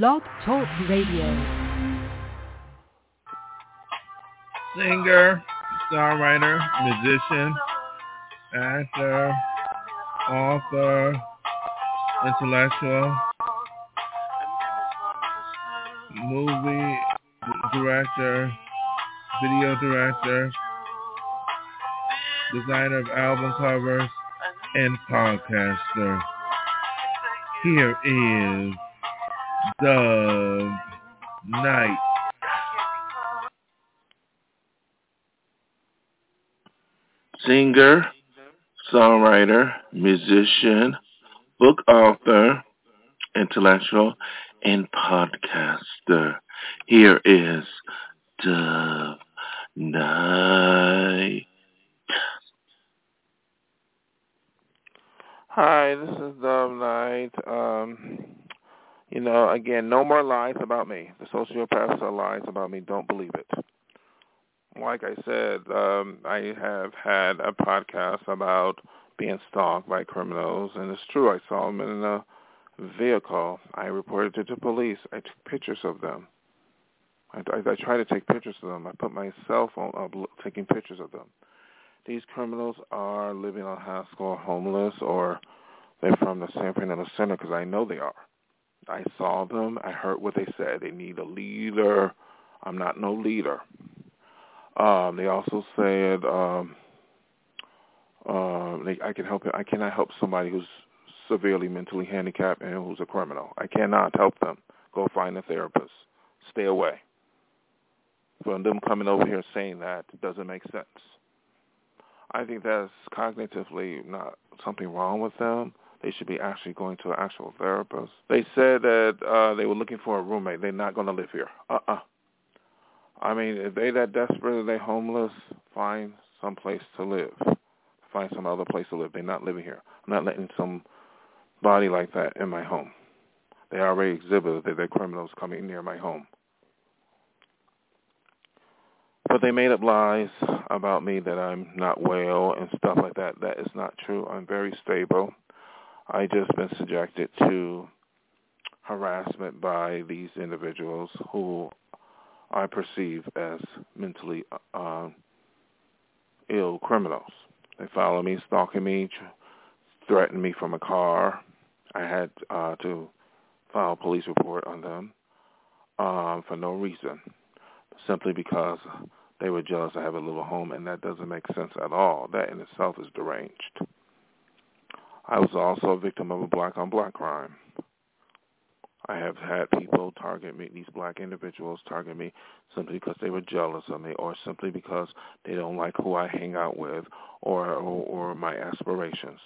Blog Talk Radio. Singer, songwriter, musician, actor, author, intellectual, movie director, video director, designer of album covers, and podcaster. Here is Dove Night. Singer, songwriter, musician, book author, intellectual, and podcaster. Here is Dove Night. Hi, this is Dove Night. Um, you know, again, no more lies about me. The sociopaths are lies about me. Don't believe it. Like I said, um, I have had a podcast about being stalked by criminals, and it's true. I saw them in a vehicle. I reported it to police. I took pictures of them. I, I, I try to take pictures of them. I put my cell phone up taking pictures of them. These criminals are living on Haskell, homeless, or they're from the San Fernando Center because I know they are. I saw them. I heard what they said. They need a leader. I'm not no leader. Um, they also said um, they, I can help. I cannot help somebody who's severely mentally handicapped and who's a criminal. I cannot help them. Go find a therapist. Stay away. From them coming over here saying that doesn't make sense. I think that's cognitively not something wrong with them. They should be actually going to an actual therapist. They said that uh, they were looking for a roommate. They're not going to live here. Uh-uh. I mean, if they that desperate, they homeless, find some place to live. Find some other place to live. They're not living here. I'm not letting some body like that in my home. They already exhibited that they're criminals coming near my home. But they made up lies about me that I'm not well and stuff like that. That is not true. I'm very stable. I just been subjected to harassment by these individuals who I perceive as mentally uh, ill criminals. They follow me, stalking me, threaten me from a car. I had uh, to file a police report on them um, for no reason, simply because they were jealous I have a little home, and that doesn't make sense at all. That in itself is deranged. I was also a victim of a black-on-black crime. I have had people target me, these black individuals target me simply because they were jealous of me or simply because they don't like who I hang out with or, or, or my aspirations.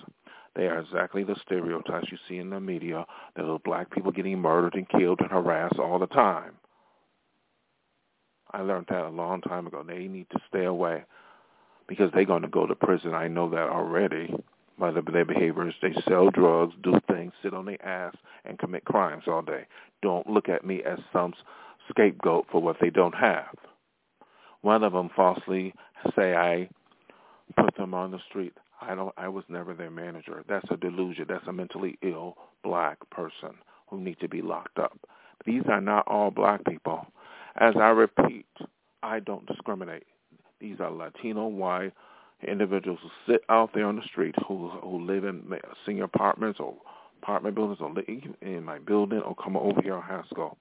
They are exactly the stereotypes you see in the media that are black people getting murdered and killed and harassed all the time. I learned that a long time ago. They need to stay away because they're going to go to prison. I know that already by their behaviors. They sell drugs, do things, sit on their ass, and commit crimes all day. Don't look at me as some scapegoat for what they don't have. One of them falsely say I put them on the street. I don't. I was never their manager. That's a delusion. That's a mentally ill black person who need to be locked up. These are not all black people. As I repeat, I don't discriminate. These are Latino, white, individuals who sit out there on the street who who live in senior apartments or apartment buildings or live in my building or come over here on Haskell.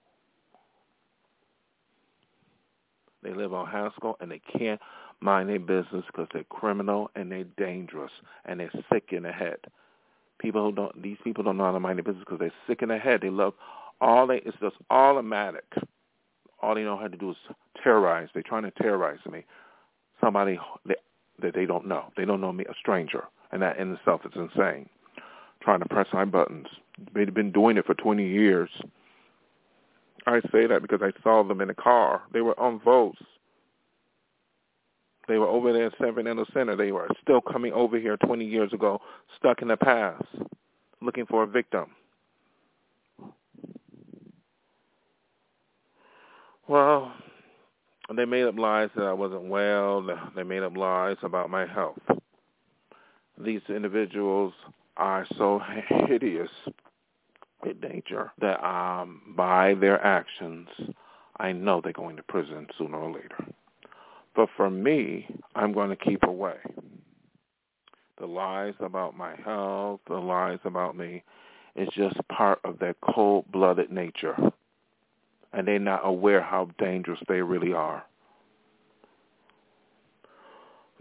They live on Haskell and they can't mind their business because they're criminal and they're dangerous and they're sick in the head. People who don't, these people don't know how to mind their business because they're sick in the head. They love all they, it's just automatic. All they know how to do is terrorize. They're trying to terrorize me. Somebody, that they don't know. They don't know me, a stranger, and that in itself is insane. Trying to press my buttons. They've been doing it for 20 years. I say that because I saw them in the car. They were on Vose. They were over there in San Fernando Center. They were still coming over here 20 years ago, stuck in the past, looking for a victim. Well, they made up lies that I wasn't well. They made up lies about my health. These individuals are so hideous in nature that um, by their actions, I know they're going to prison sooner or later. But for me, I'm going to keep away. The lies about my health, the lies about me, is just part of their cold-blooded nature. And they're not aware how dangerous they really are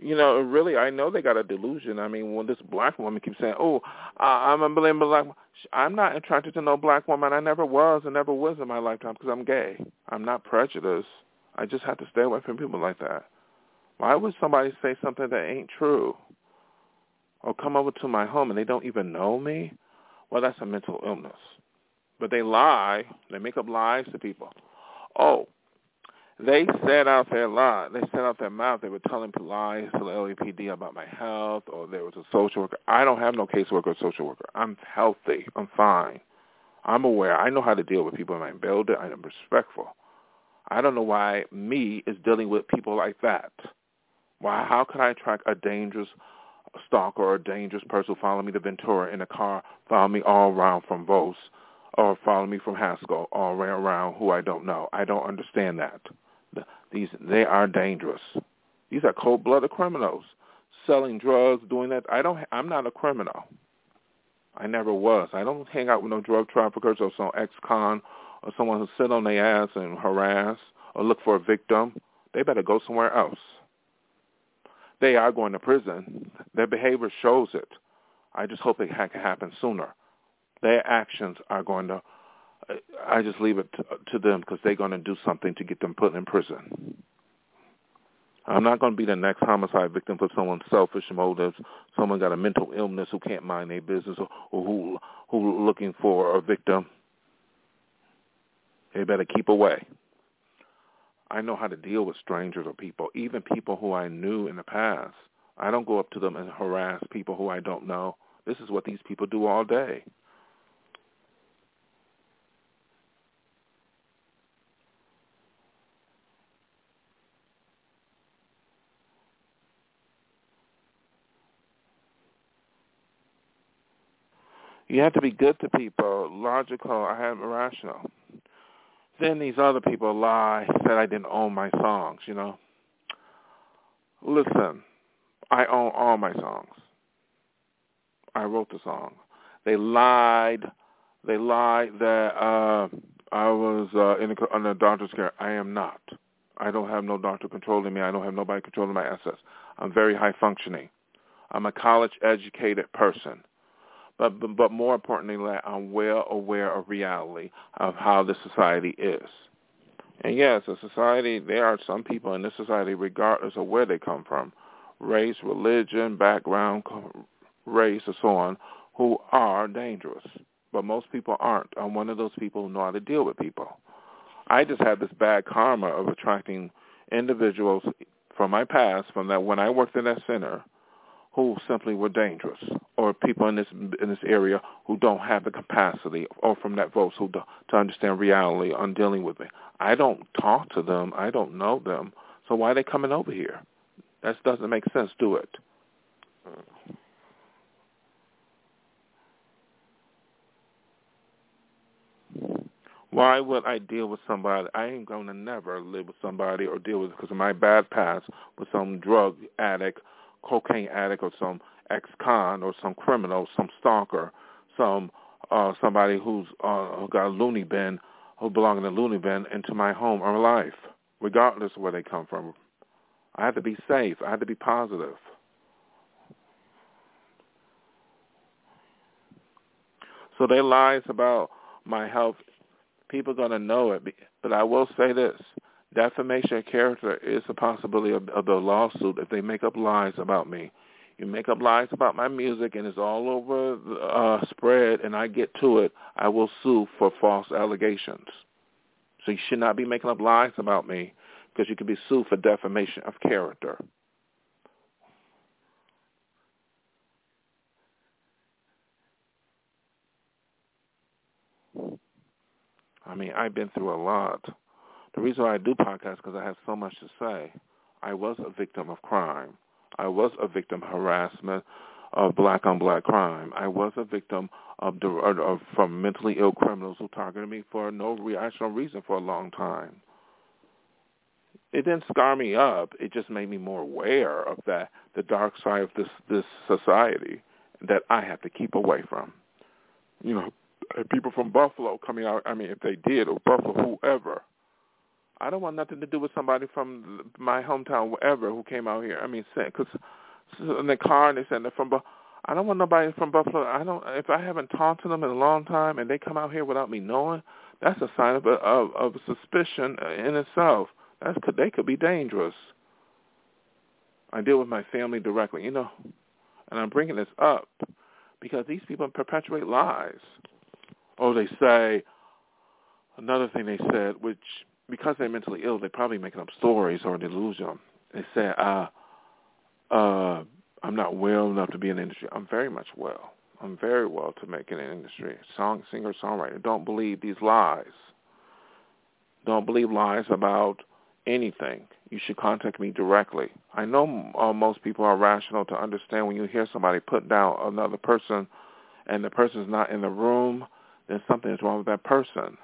you know, really, I know they got a delusion. I mean, when this black woman keeps saying, "Oh, I'm a black," I'm not attracted to no black woman. I never was and never was in my lifetime because I'm gay. I'm not prejudiced. I just have to stay away from people like that. Why would somebody say something that ain't true? Or come over to my home and they don't even know me? Well, that's a mental illness. But they lie. They make up lies to people. Oh, they said out their lie. They said out their mouth they were telling lies to the LAPD about my health, or there was a social worker. I don't have no caseworker or social worker. I'm healthy. I'm fine. I'm aware. I know how to deal with people in my building. I am respectful. I don't know why me is dealing with people like that. Why? How can I track a dangerous stalker or a dangerous person following me to Ventura in a car, follow me all around from Vose, or follow me from Haskell, all around who I don't know? I don't understand that. These they are dangerous. These are cold-blooded criminals selling drugs, doing that. I don't. I'm not a criminal. I never was. I don't hang out with no drug traffickers or some ex-con or someone who sit on their ass and harass or look for a victim. They better go somewhere else. They are going to prison. Their behavior shows it. I just hope it can happen sooner. Their actions are going to I just leave it to, them because they're going to do something to get them put in prison. I'm not going to be the next homicide victim for someone's selfish motives, someone got a mental illness who can't mind their business, or, or who who looking for a victim. They better keep away. I know how to deal with strangers or people, even people who I knew in the past. I don't go up to them and harass people who I don't know. This is what these people do all day. You have to be good to people, logical. I am irrational. Then these other people lie, said I didn't own my songs, you know. Listen, I own all my songs. I wrote the song. They lied. They lied that uh, I was uh, in a, under doctor's care. I am not. I don't have no doctor controlling me. I don't have nobody controlling my assets. I'm very high functioning. I'm a college educated person but, but, more importantly, I'm well aware of reality of how the society is. And yes, a society, there are some people in this society, regardless of where they come from, race, religion, background, race, and so on, who are dangerous. But most people aren't. I'm one of those people who know how to deal with people. I just have this bad karma of attracting individuals from my past, from that when I worked in that center, who simply were dangerous, or people in this in this area who don't have the capacity, or from that Vose who do, to understand reality on dealing with me. I don't talk to them. I don't know them. So why are they coming over here? That doesn't make sense, do it? Why would I deal with somebody? I ain't going to never live with somebody or deal with because of my bad past with some drug addict cocaine addict or some ex-con or some criminal, some stalker, some uh, somebody who's uh, who got a loony bin, who belong in a loony bin, into my home or life, regardless of where they come from. I have to be safe. I have to be positive. So they lies about my health. People are going to know it. But I will say this defamation of character is a possibility of, of the lawsuit if they make up lies about me. You make up lies about my music and it's all over the uh, spread and I get to it, I will sue for false allegations. So you should not be making up lies about me because you could be sued for defamation of character. I mean, I've been through a lot. The reason why I do podcasts because I have so much to say. I was a victim of crime. I was a victim of harassment, of black on black crime. I was a victim of, of from mentally ill criminals who targeted me for no rational reason for a long time. It didn't scar me up. It just made me more aware of that the dark side of this this society that I have to keep away from. You know, people from Buffalo coming out. I mean, if they did, or Buffalo, whoever. I don't want nothing to do with somebody from my hometown, wherever, who came out here. I mean, because in the car and they said they're from. I don't want nobody from Buffalo. I don't. If I haven't talked to them in a long time and they come out here without me knowing, that's a sign of of, of suspicion in itself. That's they could be dangerous. I deal with my family directly, you know, and I'm bringing this up because these people perpetuate lies. Oh, they say another thing they said, which because they're mentally ill, they're probably making up stories or delusion. They say, uh, uh, I'm not well enough to be in the industry. I'm very much well. I'm very well to make it in the industry. Song singer, songwriter. Don't believe these lies. Don't believe lies about anything. You should contact me directly. I know uh, most people are rational to understand when you hear somebody put down another person and the person's not in the room, then something is wrong with that person.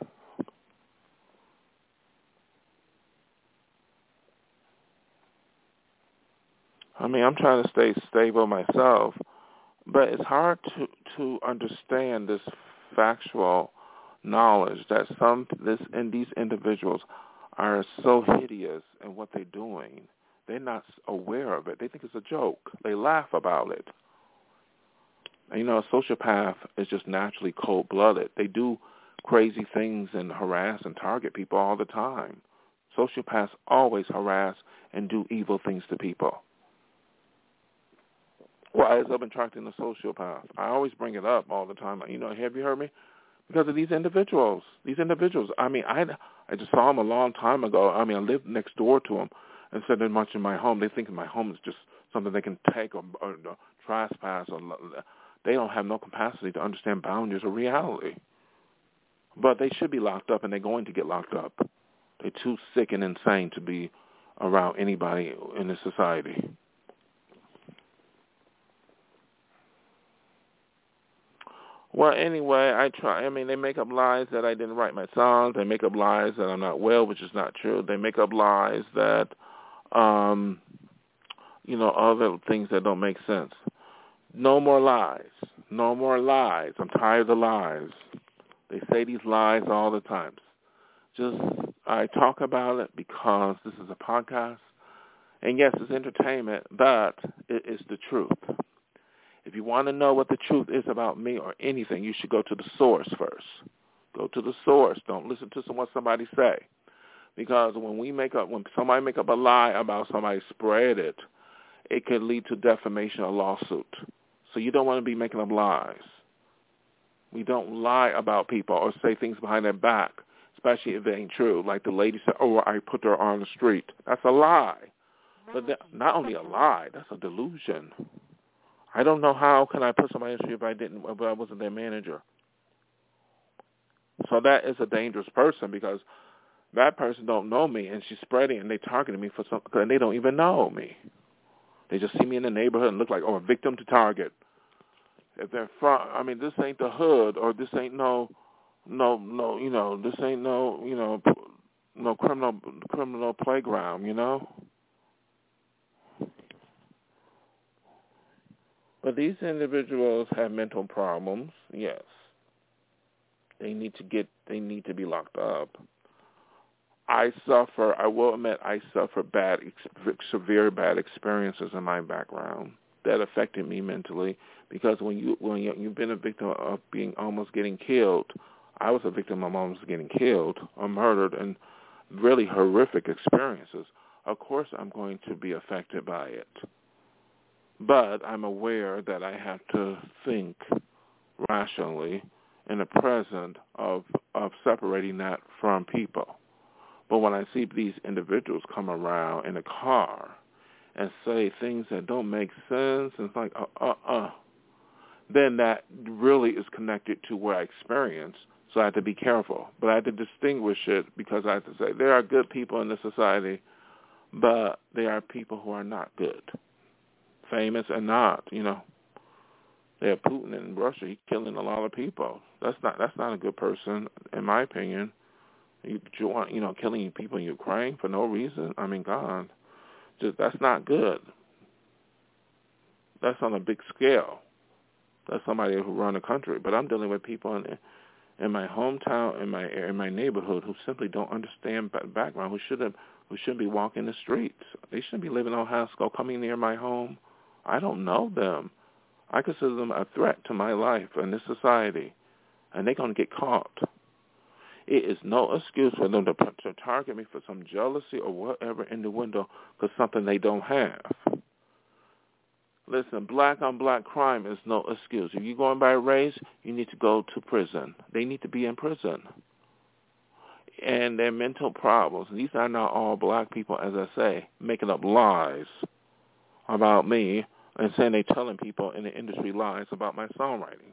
I mean, I'm trying to stay stable myself, but it's hard to to understand this factual knowledge that some this and these individuals are so hideous in what they're doing. They're not aware of it. They think it's a joke. They laugh about it. And, you know, a sociopath is just naturally cold-blooded. They do crazy things and harass and target people all the time. Sociopaths always harass and do evil things to people. Why is up attracting the sociopath? I always bring it up all the time. You know, have you heard me? Because of these individuals. These individuals. I mean, I I just saw them a long time ago. I mean, I lived next door to them instead of much in my home. They think my home is just something they can take or, or, or trespass. Or they don't have no capacity to understand boundaries or reality. But they should be locked up, and they're going to get locked up. They're too sick and insane to be around anybody in this society. Well, anyway, I try. I mean, they make up lies that I didn't write my songs. They make up lies that I'm not well, which is not true. They make up lies that, um, you know, other things that don't make sense. No more lies. No more lies. I'm tired of the lies. They say these lies all the time. Just I talk about it because this is a podcast, and yes, it's entertainment, but it is the truth. If you want to know what the truth is about me or anything, you should go to the source first. Go to the source. Don't listen to what somebody say. Because when we make up, when somebody make up a lie about somebody, spread it, it could lead to defamation or lawsuit. So you don't want to be making up lies. We don't lie about people or say things behind their back, especially if it ain't true. Like the lady said, oh, I put her on the street. That's a lie. But not only a lie, that's a delusion. I don't know how can I put somebody in the if I didn't if I wasn't their manager. So that is a dangerous person because that person don't know me and she's spreading and they targeting me for some and they don't even know me. They just see me in the neighborhood and look like oh a victim to target. If they're from, I mean this ain't the hood or this ain't no no no you know this ain't no you know no criminal criminal playground you know. But these individuals have mental problems, yes. They need to get they need to be locked up. I suffer, I will admit I suffer bad severe bad experiences in my background that affected me mentally because when you when you, you've been a victim of being almost getting killed, I was a victim of almost getting killed or murdered and really horrific experiences. Of course I'm going to be affected by it but I'm aware that I have to think rationally in the present of of separating that from people. But when I see these individuals come around in a car and say things that don't make sense, and it's like, uh, uh, uh, then that really is connected to what I experience. So I have to be careful. But I have to distinguish it because I have to say there are good people in this society, but there are people who are not good famous or not, you know. They have Putin in Russia. He's killing a lot of people. That's not that's not a good person, in my opinion. You, you know, killing people in Ukraine for no reason. I mean, God, just that's not good. That's on a big scale. That's somebody who run a country. But I'm dealing with people in in my hometown, in my in my neighborhood, who simply don't understand background, who shouldn't who shouldn't be walking the streets. They shouldn't be living on Haskell, coming near my home. I don't know them. I consider them a threat to my life and this society, and they're going to get caught. It is no excuse for them to, to target me for some jealousy or whatever in the window for something they don't have. Listen, black on black crime is no excuse. If you're going by race, you need to go to prison. They need to be in prison. And their mental problems, these are not all black people, as I say, making up lies about me and saying they're telling people in the industry lies about my songwriting.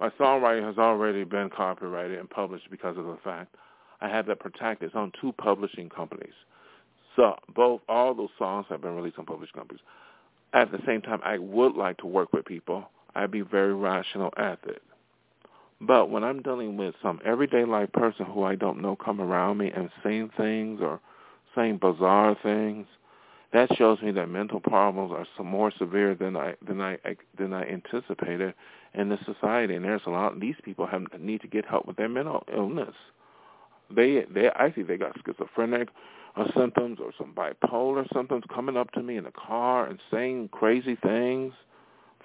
My songwriting has already been copyrighted and published because of the fact I have that protected. It's on two publishing companies. So both all those songs have been released on publishing companies. At the same time, I would like to work with people. I'd be very rational at it. But when I'm dealing with some everyday life person who I don't know come around me and saying things or saying bizarre things, that shows me that mental problems are some more severe than I than I than I anticipated in this society. And there's a lot. These people have need to get help with their mental illness. They they I think they got schizophrenic or symptoms or some bipolar symptoms coming up to me in the car and saying crazy things,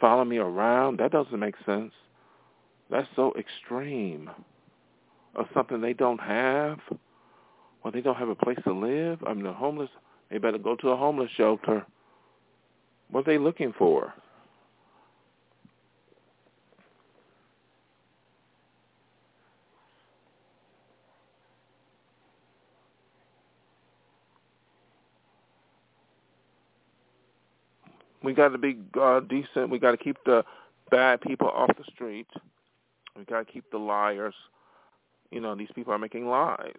following me around. That doesn't make sense. That's so extreme. Of something they don't have. Well, they don't have a place to live. I mean, the homeless they better go to a homeless shelter. What are they looking for? We got to be uh, decent. We got to keep the bad people off the street. We got to keep the liars. You know, these people are making lies,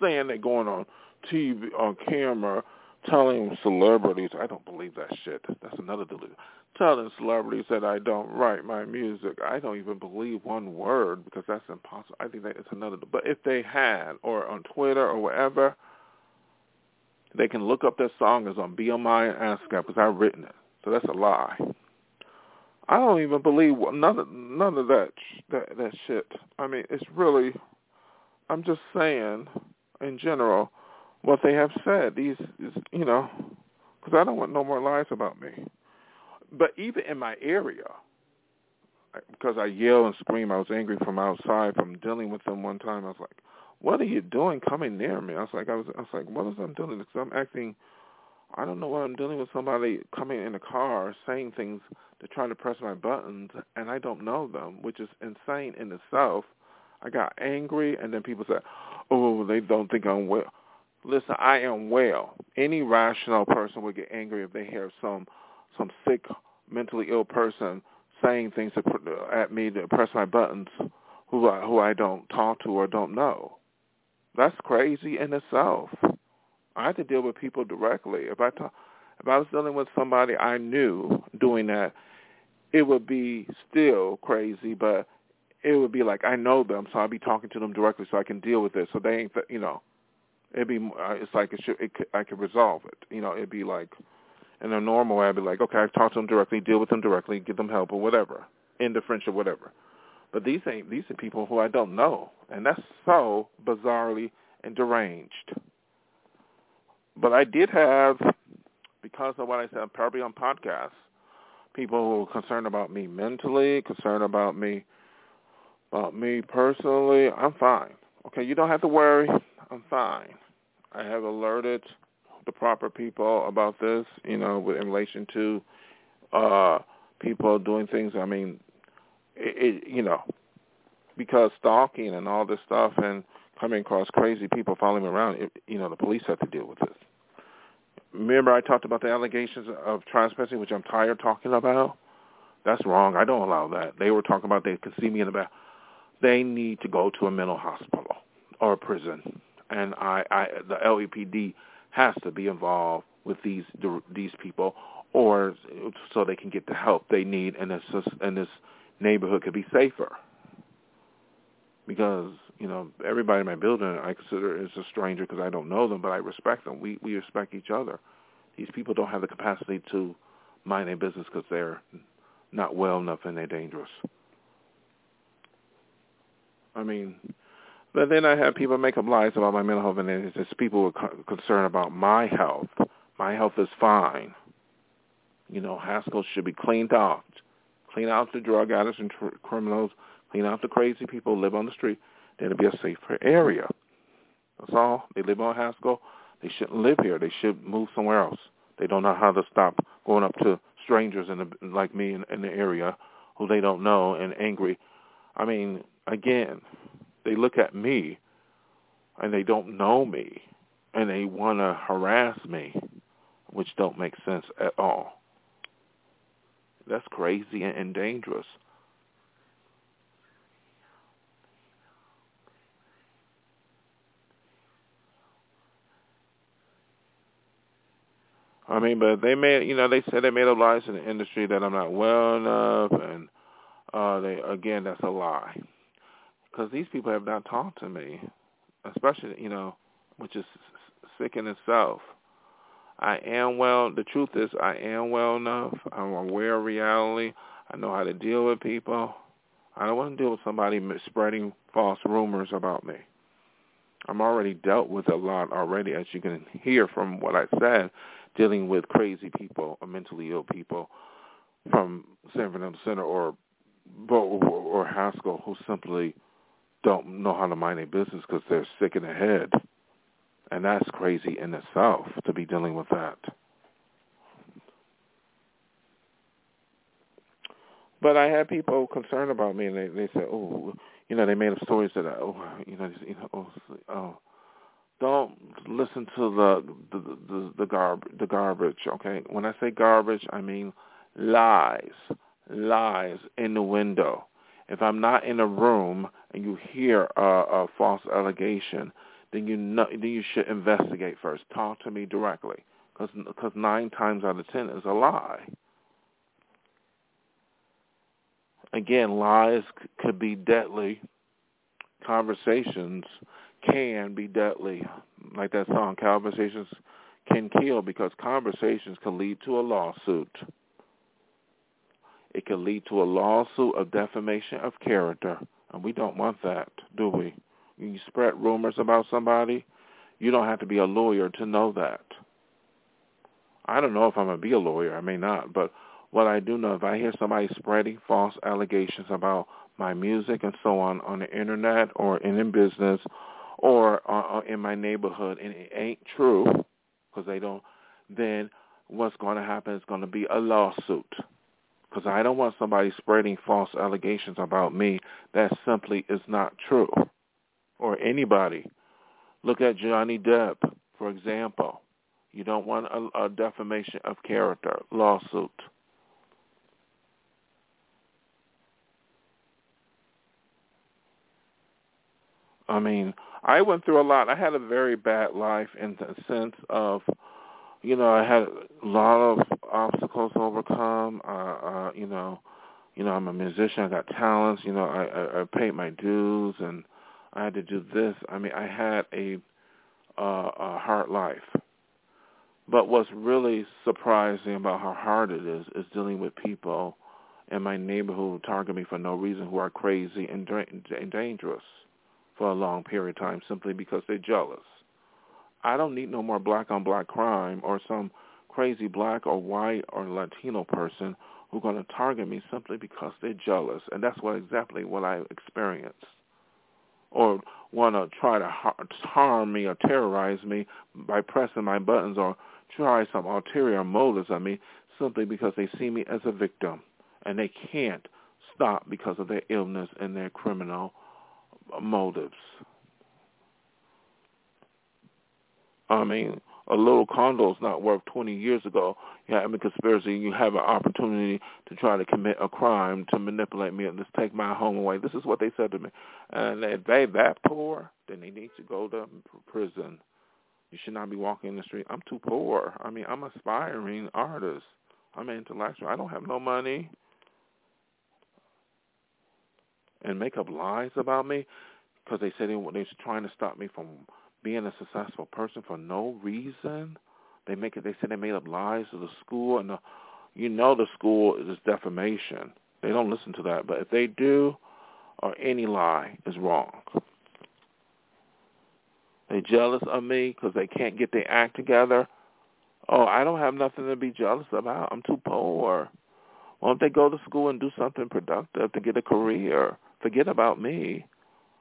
saying they're going on TV on camera telling celebrities, I don't believe that shit. That's another delusion. Telling celebrities that I don't write my music. I don't even believe one word because that's impossible. I think that it's another. But if they had, or on Twitter or wherever, they can look up their song is on BMI and ASCAP because I've written it. So that's a lie. I don't even believe none of none of that that that shit. I mean, it's really. I'm just saying, in general, what they have said. These, you know, because I don't want no more lies about me. But even in my area, because I yell and scream, I was angry from outside from dealing with them one time. I was like, "What are you doing coming near me?" I was like, "I was, I was like, what is I'm doing?" Because I'm acting. I don't know what I'm dealing with. Somebody coming in the car saying things to try to press my buttons, and I don't know them, which is insane in itself. I got angry, and then people said, "Oh, they don't think I'm well." Listen, I am well. Any rational person would get angry if they hear some some sick, mentally ill person saying things to, uh, at me to press my buttons, who I, who I don't talk to or don't know. That's crazy in itself. I have to deal with people directly. If I talk, if I was dealing with somebody I knew doing that, it would be still crazy, but it would be like I know them, so I'd be talking to them directly, so I can deal with it. So they ain't, you know, It'd be uh, it's like it should it could, I could resolve it. You know, it'd be like in a normal way. I'd be like, okay, I talk to them directly, deal with them directly, give them help or whatever, end the friendship, whatever. But these ain't these are people who I don't know, and that's so bizarrely and deranged. But I did have, because of what I said, probably on podcasts, people who were concerned about me mentally, concerned about me, about me personally. I'm fine. Okay, you don't have to worry. I'm fine. I have alerted the proper people about this, you know, in relation to uh people doing things. I mean, it, it you know, because stalking and all this stuff and coming across crazy people following me around, it, you know, the police have to deal with this. Remember I talked about the allegations of trespassing, which I'm tired of talking about? That's wrong. I don't allow that. They were talking about they could see me in the back. They need to go to a mental hospital or a prison and I, I the LAPD has to be involved with these these people, or so they can get the help they need and this and this neighborhood could be safer. Because you know everybody in my building I consider is a stranger because I don't know them, but I respect them. We we respect each other. These people don't have the capacity to mind their business because they're not well enough and they're dangerous. I mean, but then I have people make up lies about my mental health, and it's just people were concerned about my health. My health is fine. You know, Haskell should be cleaned out. Clean out the drug addicts and tr- criminals. Clean out the crazy people who live on the street. Then it'll be a safer area. That's all. They live on Haskell. They shouldn't live here. They should move somewhere else. They don't know how to stop going up to strangers in the, like me in, in the area who they don't know and angry. I mean, again, they look at me and they don't know me and they want to harass me, which don't make sense at all. That's crazy and dangerous. I mean, but they made, you know, they said they made up lies in the industry that I'm not well enough, and uh, they again, that's a lie, because these people have not talked to me, especially, you know, which is sick in itself. I am well. The truth is, I am well enough. I'm aware of reality. I know how to deal with people. I don't want to deal with somebody spreading false rumors about me. I'm already dealt with a lot already, as you can hear from what I said dealing with crazy people or mentally ill people from San Fernando Center or or Haskell who simply don't know how to mind their business because they're sick in the head, and that's crazy in itself to be dealing with that. But I had people concerned about me, and they they said, "Oh, you know, they made up stories that, oh, you know, you know, oh, oh don't listen to the the the, the garb the garbage. Okay, when I say garbage, I mean lies, lies in the window. If I'm not in a room and you hear a, a false allegation, then you know, then you should investigate first. Talk to me directly, because because nine times out of ten is a lie. Again, lies could be deadly. Conversations can be deadly. Like that song, conversations can kill because conversations can lead to a lawsuit. It can lead to a lawsuit of defamation of character, and we don't want that, do we? When you spread rumors about somebody, you don't have to be a lawyer to know that. I don't know if I'm going to be a lawyer. I may not, but what I do know, if I hear somebody spreading false allegations about my music and so on on the internet or in, in business or uh, uh, in my neighborhood and it ain't true because they don't, then what's going to happen is going to be a lawsuit because I don't want somebody spreading false allegations about me that simply is not true or anybody. Look at Johnny Depp, for example. You don't want a, a defamation of character lawsuit. I mean, I went through a lot. I had a very bad life in the sense of, you know, I had a lot of obstacles to overcome. Uh, uh, you know, you know, I'm a musician. I got talents. You know, I, I, I paid my dues, and I had to do this. I mean, I had a, uh, a hard life. But what's really surprising about how hard it is is dealing with people in my neighborhood who target me for no reason, who are crazy and, and dangerous for a long period of time simply because they're jealous. I don't need no more black on black crime or some crazy black or white or Latino person who's going to target me simply because they're jealous. And that's what exactly what I experienced. Or want to try to harm me or terrorize me by pressing my buttons or try some ulterior motives on me simply because they see me as a victim. And they can't stop because of their illness and their criminal motives. I mean, a little condo is not worth 20 years ago. You have a conspiracy. You have an opportunity to try to commit a crime to manipulate me and just take my home away. This is what they said to me. And if they that poor, then they need to go to prison. You should not be walking in the street. I'm too poor. I mean, I'm aspiring artist. I'm an intellectual. I don't have no money. And make up lies about me because they said they, they were trying to stop me from being a successful person for no reason. They make it. They said they made up lies to the school, and the, you know the school is defamation. They don't listen to that, but if they do, or any lie is wrong. They jealous of me because they can't get their act together. Oh, I don't have nothing to be jealous about. I'm too poor. Why don't they go to school and do something productive to get a career? Forget about me.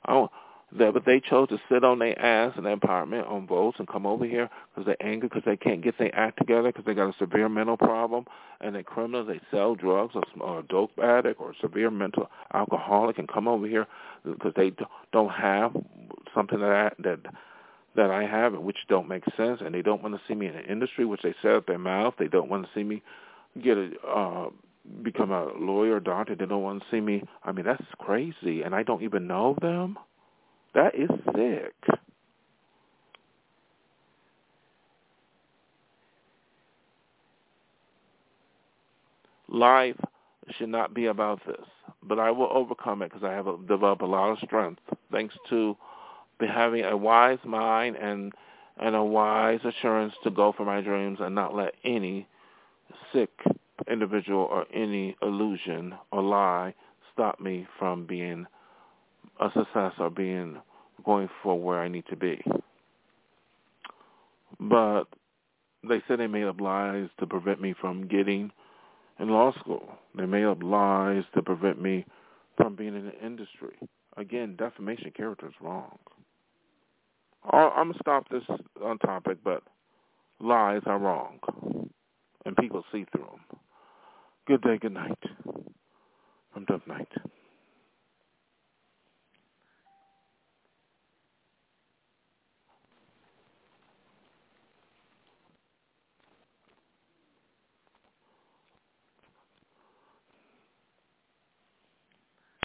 I don't, that, but they chose to sit on their ass in the apartment on Vose and come over here because they're angry because they can't get their act together because they got a severe mental problem and they're criminals. They sell drugs or, or a dope addict or a severe mental alcoholic and come over here because they don't have something that I, that that I have, which don't make sense, and they don't want to see me in the industry, which they say out their mouth. They don't want to see me get a uh, become a lawyer, doctor. They don't want to see me. I mean, that's crazy, and I don't even know them. That is sick. Life should not be about this, but I will overcome it because I have developed a lot of strength thanks to having a wise mind and and a wise assurance to go for my dreams and not let any sick individual or any illusion or lie stop me from being a success or being going for where I need to be. But they said they made up lies to prevent me from getting in law school. They made up lies to prevent me from being in the industry. Again, defamation character is wrong. I'm gonna stop this on topic, but lies are wrong, and people see through them. Good day, good night. I'm Dove Night.